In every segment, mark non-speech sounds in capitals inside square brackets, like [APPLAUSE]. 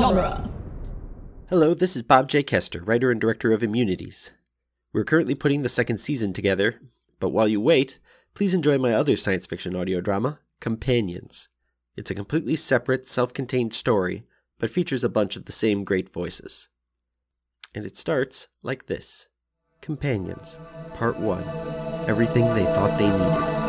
genre. Hello, this is Bob J. Kester, writer and director of Immunities. We're currently putting the second season together, but while you wait, please enjoy my other science fiction audio drama, Companions. It's a completely separate, self contained story, but features a bunch of the same great voices. And it starts like this Companions, Part 1 Everything They Thought They Needed.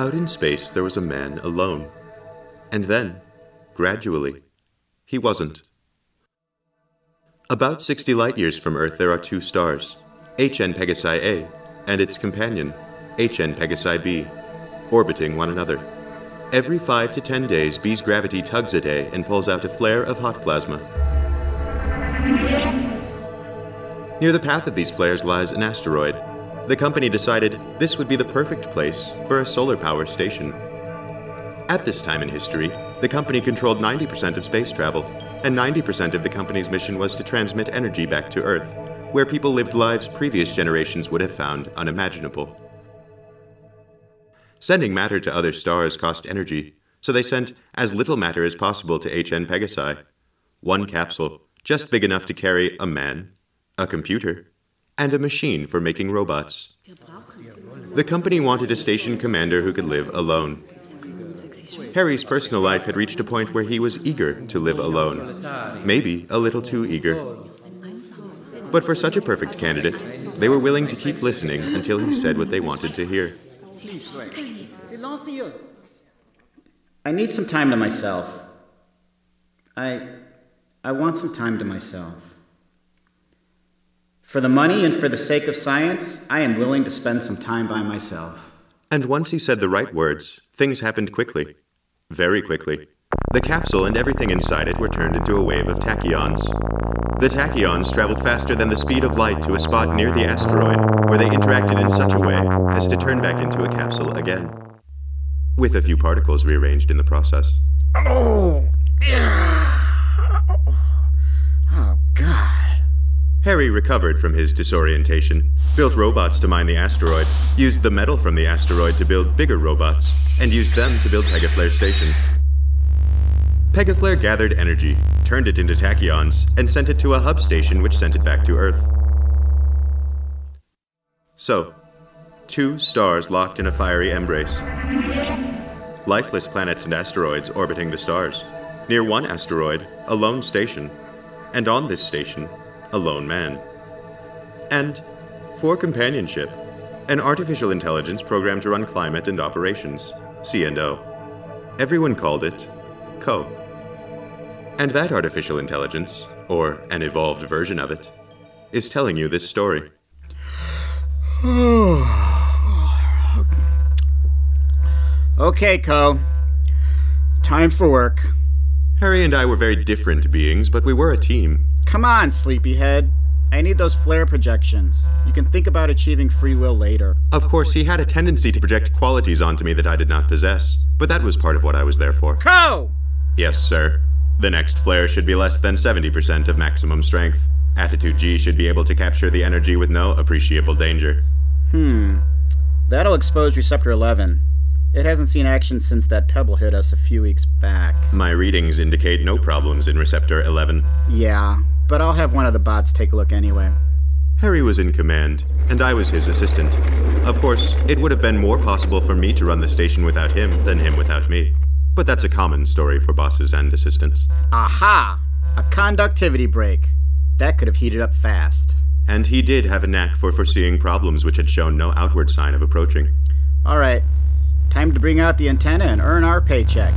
Out in space, there was a man alone. And then, gradually, he wasn't. About 60 light years from Earth, there are two stars HN Pegasi A and its companion, HN Pegasi B, orbiting one another. Every 5 to 10 days, B's gravity tugs at A and pulls out a flare of hot plasma. Near the path of these flares lies an asteroid. The company decided this would be the perfect place for a solar power station. At this time in history, the company controlled 90% of space travel, and 90% of the company's mission was to transmit energy back to Earth, where people lived lives previous generations would have found unimaginable. Sending matter to other stars cost energy, so they sent as little matter as possible to HN Pegasi. One capsule, just big enough to carry a man, a computer, and a machine for making robots. The company wanted a station commander who could live alone. Harry's personal life had reached a point where he was eager to live alone, maybe a little too eager. But for such a perfect candidate, they were willing to keep listening until he said what they wanted to hear. I need some time to myself. I I want some time to myself. For the money and for the sake of science, I am willing to spend some time by myself. And once he said the right words, things happened quickly. Very quickly. The capsule and everything inside it were turned into a wave of tachyons. The tachyons traveled faster than the speed of light to a spot near the asteroid, where they interacted in such a way as to turn back into a capsule again. With a few particles rearranged in the process. Oh, oh, oh God. Harry recovered from his disorientation, built robots to mine the asteroid, used the metal from the asteroid to build bigger robots, and used them to build Pegaflare Station. Pegaflare gathered energy, turned it into tachyons, and sent it to a hub station which sent it back to Earth. So, two stars locked in a fiery embrace. Lifeless planets and asteroids orbiting the stars. Near one asteroid, a lone station. And on this station, a lone man. And, for companionship, an artificial intelligence programmed to run climate and operations, C&O. Everyone called it Co. And that artificial intelligence, or an evolved version of it, is telling you this story. [SIGHS] Okay, Co. Time for work. Harry and I were very different beings, but we were a team. Come on, sleepyhead. I need those flare projections. You can think about achieving free will later. Of course, he had a tendency to project qualities onto me that I did not possess, but that was part of what I was there for. Co! Yes, sir. The next flare should be less than 70% of maximum strength. Attitude G should be able to capture the energy with no appreciable danger. Hmm. That'll expose Receptor 11. It hasn't seen action since that pebble hit us a few weeks back. My readings indicate no problems in Receptor 11. Yeah, but I'll have one of the bots take a look anyway. Harry was in command, and I was his assistant. Of course, it would have been more possible for me to run the station without him than him without me. But that's a common story for bosses and assistants. Aha! A conductivity break. That could have heated up fast. And he did have a knack for foreseeing problems which had shown no outward sign of approaching. All right, time to bring out the antenna and earn our paycheck.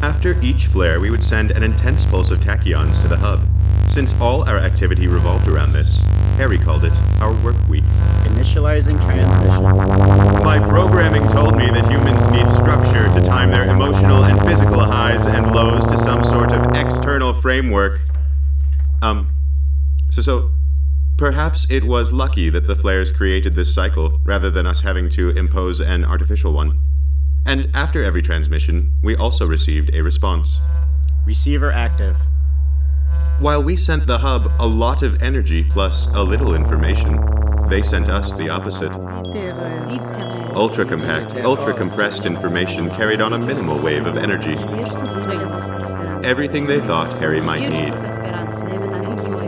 After each flare, we would send an intense pulse of tachyons to the hub. Since all our activity revolved around this, Harry called it our work week. Initializing transmission. My programming told me that humans need structure to time their emotional and physical highs and lows to some sort of external framework. Um, so, so, perhaps it was lucky that the flares created this cycle rather than us having to impose an artificial one. And after every transmission, we also received a response. Receiver active. While we sent the hub a lot of energy plus a little information, They sent us the opposite. Ultra compact, ultra compressed information carried on a minimal wave of energy. Everything they thought Harry might need.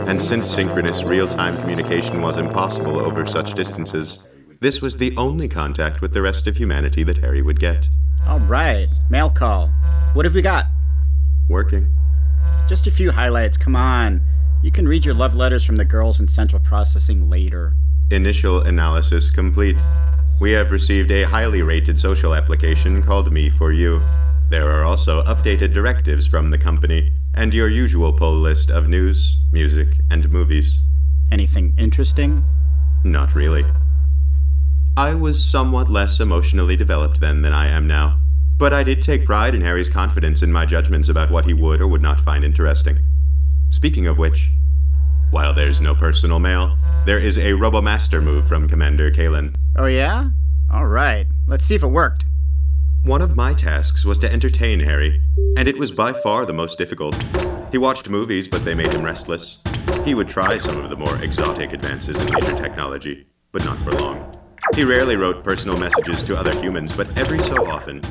And since synchronous real time communication was impossible over such distances, this was the only contact with the rest of humanity that Harry would get. All right, mail call. What have we got? Working. Just a few highlights, come on. You can read your love letters from the girls in central processing later. Initial analysis complete. We have received a highly rated social application called Me for You. There are also updated directives from the company and your usual pull list of news, music, and movies. Anything interesting? Not really. I was somewhat less emotionally developed then than I am now, but I did take pride in Harry's confidence in my judgments about what he would or would not find interesting. Speaking of which, while there's no personal mail, there is a Robomaster move from Commander Kalen. Oh, yeah? All right. Let's see if it worked. One of my tasks was to entertain Harry, and it was by far the most difficult. He watched movies, but they made him restless. He would try some of the more exotic advances in leisure technology, but not for long. He rarely wrote personal messages to other humans, but every so often,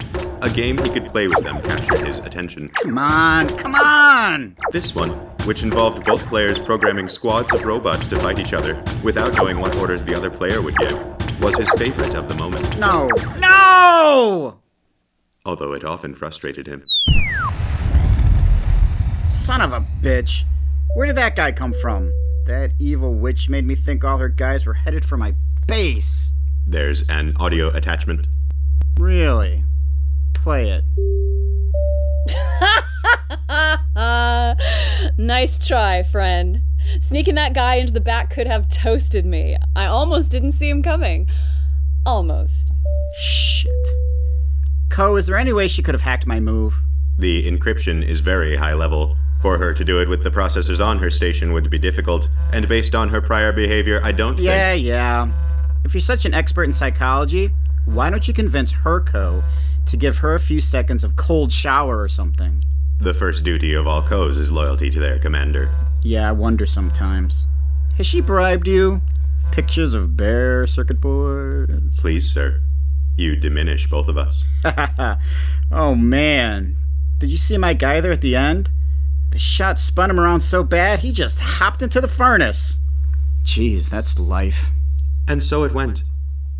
a game he could play with them captured his attention. Come on, come on! This one, which involved both players programming squads of robots to fight each other without knowing what orders the other player would give, was his favorite of the moment. No, no! Although it often frustrated him. Son of a bitch. Where did that guy come from? That evil witch made me think all her guys were headed for my base. There's an audio attachment. Really? Play it. [LAUGHS] nice try, friend. Sneaking that guy into the back could have toasted me. I almost didn't see him coming. Almost. Shit. Co, is there any way she could have hacked my move? The encryption is very high level. For her to do it with the processors on her station would be difficult, and based on her prior behavior, I don't Yeah, think. yeah. If you're such an expert in psychology, why don't you convince her, Co, to give her a few seconds of cold shower or something? The first duty of all Co's is loyalty to their commander. Yeah, I wonder sometimes. Has she bribed you? Pictures of bare circuit boards? Please, sir. You diminish both of us. [LAUGHS] oh man. Did you see my guy there at the end? The shot spun him around so bad he just hopped into the furnace. Jeez, that's life. And so it went.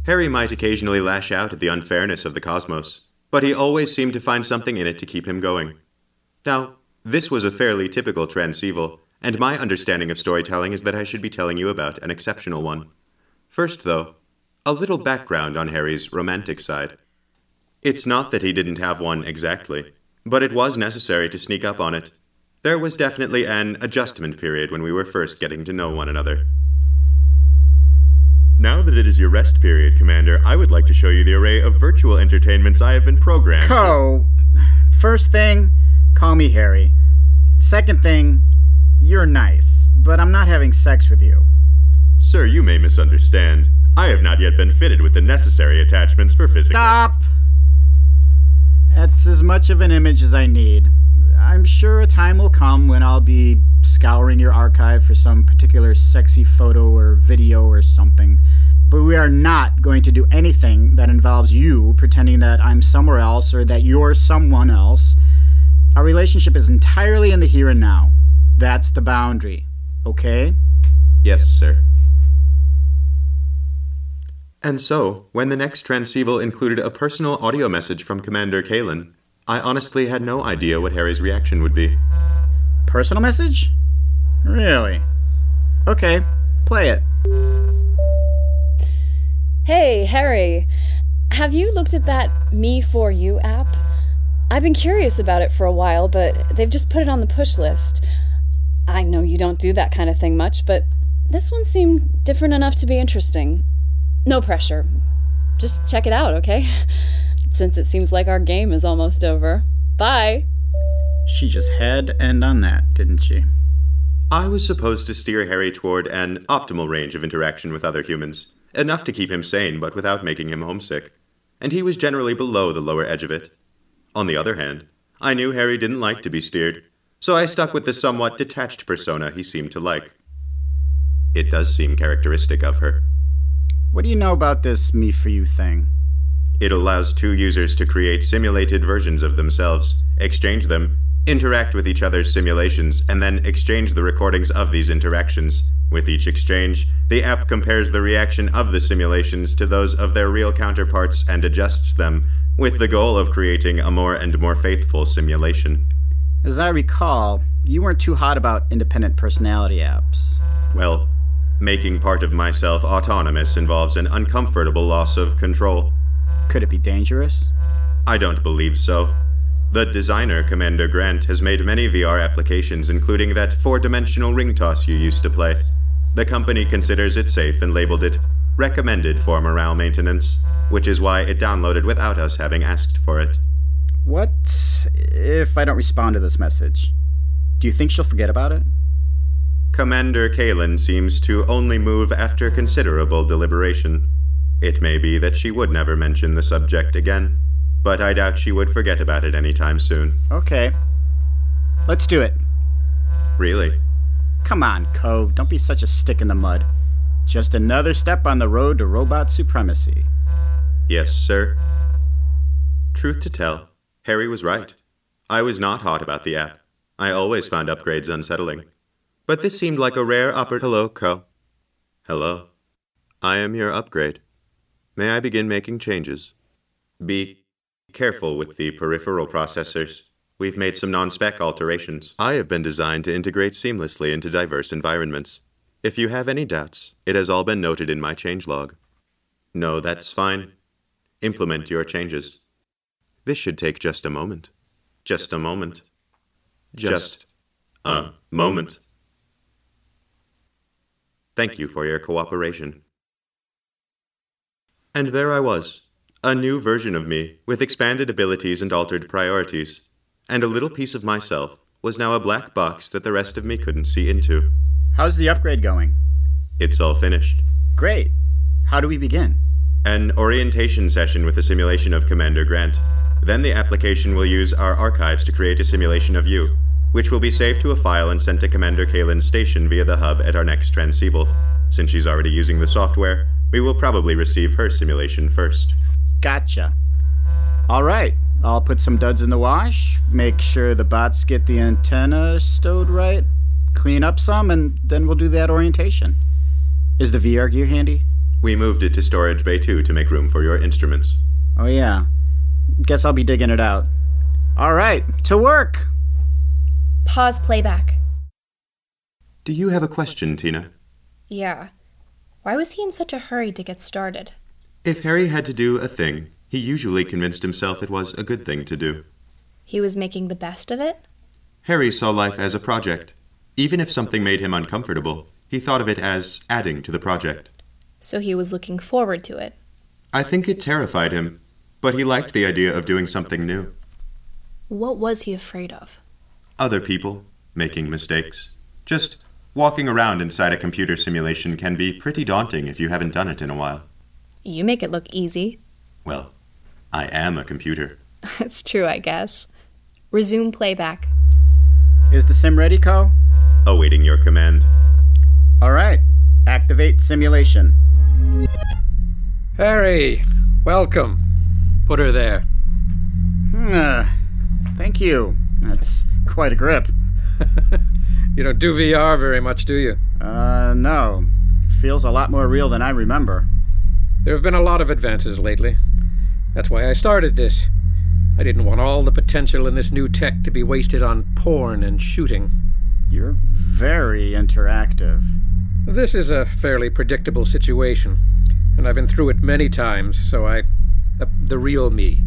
Harry might occasionally lash out at the unfairness of the cosmos, but he always seemed to find something in it to keep him going. Now, this was a fairly typical transceival, and my understanding of storytelling is that I should be telling you about an exceptional one. First, though, a little background on Harry's romantic side. It's not that he didn't have one exactly, but it was necessary to sneak up on it. There was definitely an adjustment period when we were first getting to know one another. Now that it is your rest period, Commander, I would like to show you the array of virtual entertainments I have been programmed. Co. first thing, call me Harry. Second thing, you're nice, but I'm not having sex with you. Sir, you may misunderstand. I have not yet been fitted with the necessary attachments for physical. Stop! That's as much of an image as I need. I'm sure a time will come when I'll be scouring your archive for some particular sexy photo or video or something. But we are not going to do anything that involves you pretending that I'm somewhere else or that you're someone else. Our relationship is entirely in the here and now. That's the boundary. Okay? Yes, sir. And so, when the next transceival included a personal audio message from Commander Kalen, I honestly had no idea what Harry's reaction would be. Personal message? Really? Okay, play it. Hey, Harry. Have you looked at that Me For You app? I've been curious about it for a while, but they've just put it on the push list. I know you don't do that kind of thing much, but this one seemed different enough to be interesting. No pressure. Just check it out, okay? Since it seems like our game is almost over. Bye! She just had to end on that, didn't she? I was supposed to steer Harry toward an optimal range of interaction with other humans, enough to keep him sane but without making him homesick, and he was generally below the lower edge of it. On the other hand, I knew Harry didn't like to be steered, so I stuck with the somewhat detached persona he seemed to like. It does seem characteristic of her. What do you know about this me for you thing? It allows two users to create simulated versions of themselves, exchange them, interact with each other's simulations, and then exchange the recordings of these interactions. With each exchange, the app compares the reaction of the simulations to those of their real counterparts and adjusts them, with the goal of creating a more and more faithful simulation. As I recall, you weren't too hot about independent personality apps. Well, making part of myself autonomous involves an uncomfortable loss of control. Could it be dangerous? I don't believe so. The designer, Commander Grant, has made many VR applications, including that four dimensional ring toss you used to play. The company considers it safe and labeled it recommended for morale maintenance, which is why it downloaded without us having asked for it. What if I don't respond to this message? Do you think she'll forget about it? Commander Kalen seems to only move after considerable deliberation. It may be that she would never mention the subject again, but I doubt she would forget about it anytime soon. Okay. Let's do it. Really? Come on, Cove. Don't be such a stick in the mud. Just another step on the road to robot supremacy. Yes, sir. Truth to tell, Harry was right. I was not hot about the app. I always found upgrades unsettling. But this seemed like a rare oppor- Hello, Co. Hello. I am your upgrade. May I begin making changes? Be careful with the peripheral processors. We've made some non spec alterations. I have been designed to integrate seamlessly into diverse environments. If you have any doubts, it has all been noted in my changelog. No, that's fine. Implement your changes. This should take just a moment. Just a moment. Just a moment. Thank you for your cooperation. And there I was, a new version of me, with expanded abilities and altered priorities. And a little piece of myself was now a black box that the rest of me couldn't see into. How's the upgrade going? It's all finished. Great. How do we begin? An orientation session with a simulation of Commander Grant. Then the application will use our archives to create a simulation of you, which will be saved to a file and sent to Commander Kalen's station via the hub at our next transceival. Since she's already using the software, we will probably receive her simulation first. Gotcha. All right. I'll put some duds in the wash, make sure the bots get the antenna stowed right, clean up some, and then we'll do that orientation. Is the VR gear handy? We moved it to Storage Bay 2 to make room for your instruments. Oh, yeah. Guess I'll be digging it out. All right, to work! Pause playback. Do you have a question, Tina? Yeah. Why was he in such a hurry to get started? If Harry had to do a thing, he usually convinced himself it was a good thing to do. He was making the best of it? Harry saw life as a project. Even if something made him uncomfortable, he thought of it as adding to the project. So he was looking forward to it. I think it terrified him, but he liked the idea of doing something new. What was he afraid of? Other people, making mistakes. Just walking around inside a computer simulation can be pretty daunting if you haven't done it in a while. You make it look easy. Well, I am a computer. [LAUGHS] That's true, I guess. Resume playback. Is the sim ready, Co? Awaiting your command. All right. Activate simulation. Harry, welcome. Put her there. Uh, thank you. That's quite a grip. [LAUGHS] You don't do VR very much, do you? Uh, no. Feels a lot more real than I remember. There have been a lot of advances lately. That's why I started this. I didn't want all the potential in this new tech to be wasted on porn and shooting. You're very interactive. This is a fairly predictable situation, and I've been through it many times, so I. Uh, the real me,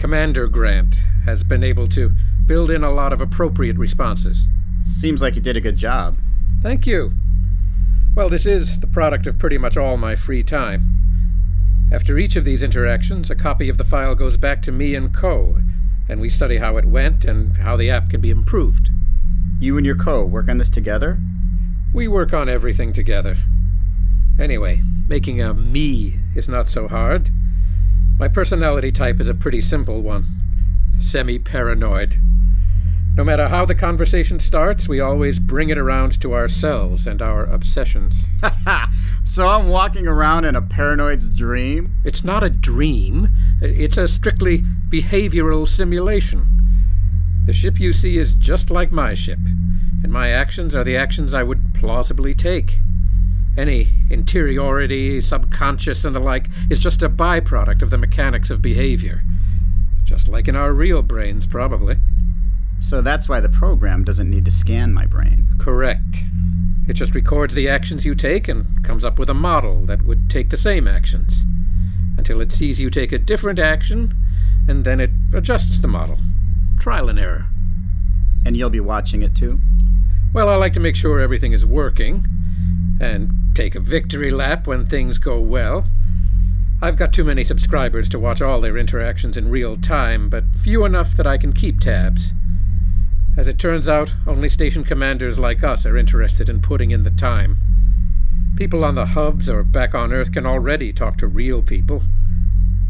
Commander Grant, has been able to build in a lot of appropriate responses. Seems like you did a good job. Thank you. Well, this is the product of pretty much all my free time. After each of these interactions, a copy of the file goes back to me and Co., and we study how it went and how the app can be improved. You and your co work on this together? We work on everything together. Anyway, making a me is not so hard. My personality type is a pretty simple one semi paranoid. No matter how the conversation starts, we always bring it around to ourselves and our obsessions. Ha [LAUGHS] So I'm walking around in a paranoid's dream? It's not a dream, it's a strictly behavioral simulation. The ship you see is just like my ship, and my actions are the actions I would plausibly take. Any interiority, subconscious, and the like is just a byproduct of the mechanics of behavior. Just like in our real brains, probably. So that's why the program doesn't need to scan my brain. Correct. It just records the actions you take and comes up with a model that would take the same actions. Until it sees you take a different action, and then it adjusts the model. Trial and error. And you'll be watching it too? Well, I like to make sure everything is working, and take a victory lap when things go well. I've got too many subscribers to watch all their interactions in real time, but few enough that I can keep tabs. As it turns out, only station commanders like us are interested in putting in the time. People on the hubs or back on Earth can already talk to real people.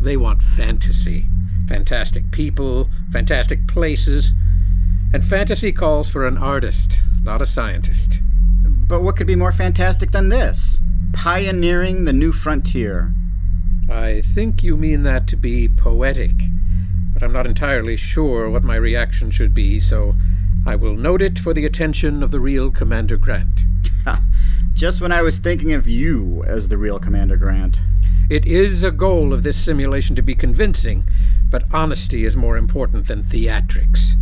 They want fantasy. Fantastic people, fantastic places. And fantasy calls for an artist, not a scientist. But what could be more fantastic than this? Pioneering the new frontier. I think you mean that to be poetic, but I'm not entirely sure what my reaction should be, so I will note it for the attention of the real Commander Grant. [LAUGHS] Just when I was thinking of you as the real Commander Grant. It is a goal of this simulation to be convincing, but honesty is more important than theatrics.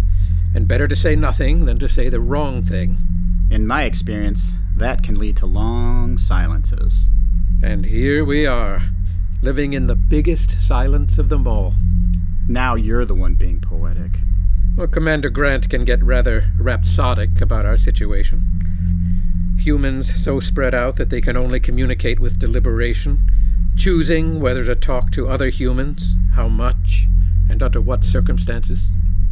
And better to say nothing than to say the wrong thing. In my experience, that can lead to long silences. And here we are, living in the biggest silence of them all. Now you're the one being poetic. Well, Commander Grant can get rather rhapsodic about our situation. Humans so spread out that they can only communicate with deliberation, choosing whether to talk to other humans, how much, and under what circumstances.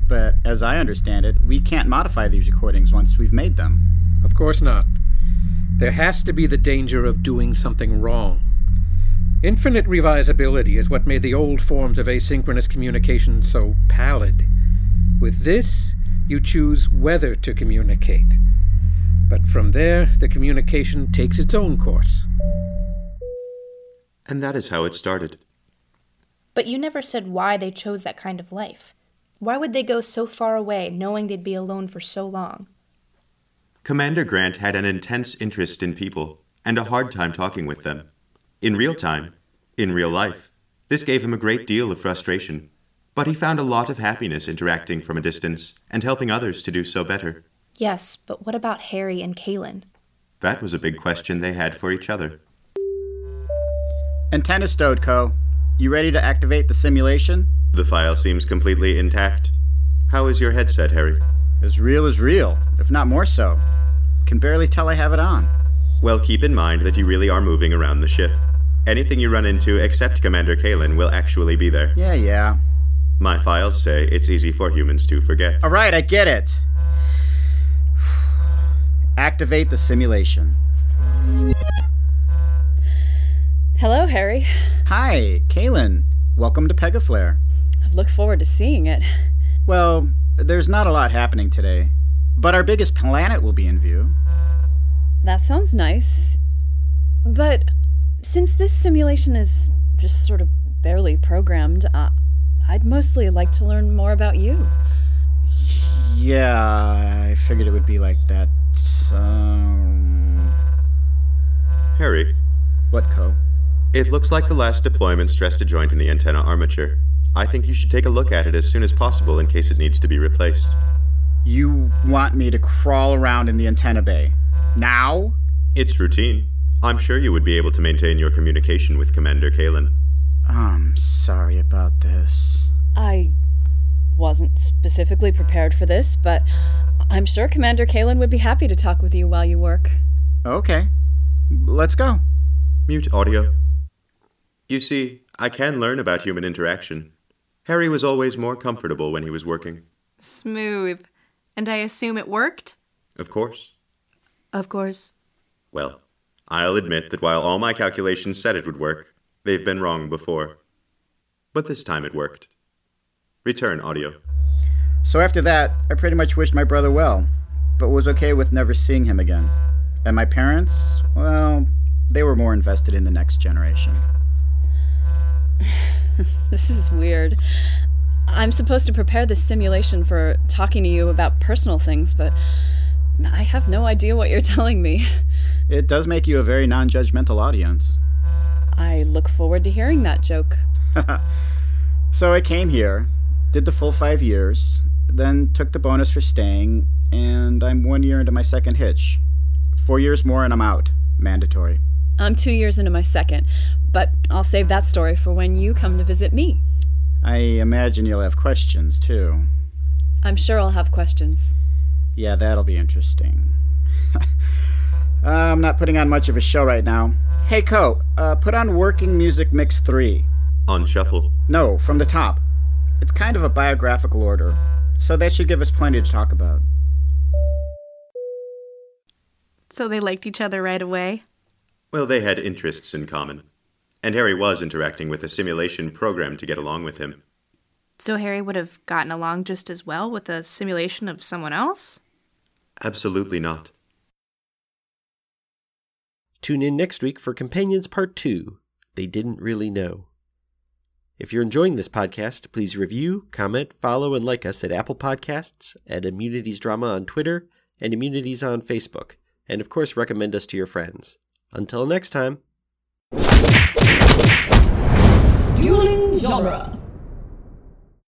But as I understand it, we can't modify these recordings once we've made them. Of course not. There has to be the danger of doing something wrong. Infinite revisability is what made the old forms of asynchronous communication so pallid. With this, you choose whether to communicate. But from there, the communication takes its own course. And that is how it started. But you never said why they chose that kind of life. Why would they go so far away knowing they'd be alone for so long? Commander Grant had an intense interest in people and a hard time talking with them. In real time, in real life. This gave him a great deal of frustration, but he found a lot of happiness interacting from a distance and helping others to do so better. Yes, but what about Harry and Kalen? That was a big question they had for each other. Antenna stowed, Co. You ready to activate the simulation? The file seems completely intact. How is your headset, Harry? As real as real, if not more so. Can barely tell I have it on. Well, keep in mind that you really are moving around the ship. Anything you run into except Commander Kalen will actually be there. Yeah, yeah. My files say it's easy for humans to forget. All right, I get it. Activate the simulation. Hello, Harry. Hi, Kalen. Welcome to Pegaflare. I look forward to seeing it. Well, there's not a lot happening today, but our biggest planet will be in view. That sounds nice. But since this simulation is just sort of barely programmed, uh, I'd mostly like to learn more about you. Yeah, I figured it would be like that. Um... Harry, What, Co? it looks like the last deployment stressed a joint in the antenna armature. I think you should take a look at it as soon as possible in case it needs to be replaced. You want me to crawl around in the antenna bay? Now? It's routine. I'm sure you would be able to maintain your communication with Commander Kalen. I'm sorry about this. I wasn't specifically prepared for this, but I'm sure Commander Kalen would be happy to talk with you while you work. Okay, let's go. Mute audio. You see, I can learn about human interaction. Harry was always more comfortable when he was working. Smooth. And I assume it worked? Of course. Of course. Well, I'll admit that while all my calculations said it would work, they've been wrong before. But this time it worked. Return audio. So after that, I pretty much wished my brother well, but was okay with never seeing him again. And my parents, well, They were more invested in the next generation. [LAUGHS] This is weird. I'm supposed to prepare this simulation for talking to you about personal things, but I have no idea what you're [LAUGHS] telling me. It does make you a very non judgmental audience. I look forward to hearing that joke. [LAUGHS] So I came here, did the full five years, then took the bonus for staying, and I'm one year into my second hitch. Four years more and I'm out. Mandatory. I'm two years into my second, but I'll save that story for when you come to visit me. I imagine you'll have questions, too. I'm sure I'll have questions. Yeah, that'll be interesting. [LAUGHS] uh, I'm not putting on much of a show right now. Hey, Co, uh, put on Working Music Mix 3. On shuffle. No, from the top. It's kind of a biographical order, so that should give us plenty to talk about. So they liked each other right away? Well, they had interests in common. And Harry was interacting with a simulation program to get along with him. So Harry would have gotten along just as well with a simulation of someone else? Absolutely not. Tune in next week for Companions Part 2 They Didn't Really Know. If you're enjoying this podcast, please review, comment, follow, and like us at Apple Podcasts, at Immunities Drama on Twitter, and Immunities on Facebook. And of course, recommend us to your friends. Until next time. Dueling genre.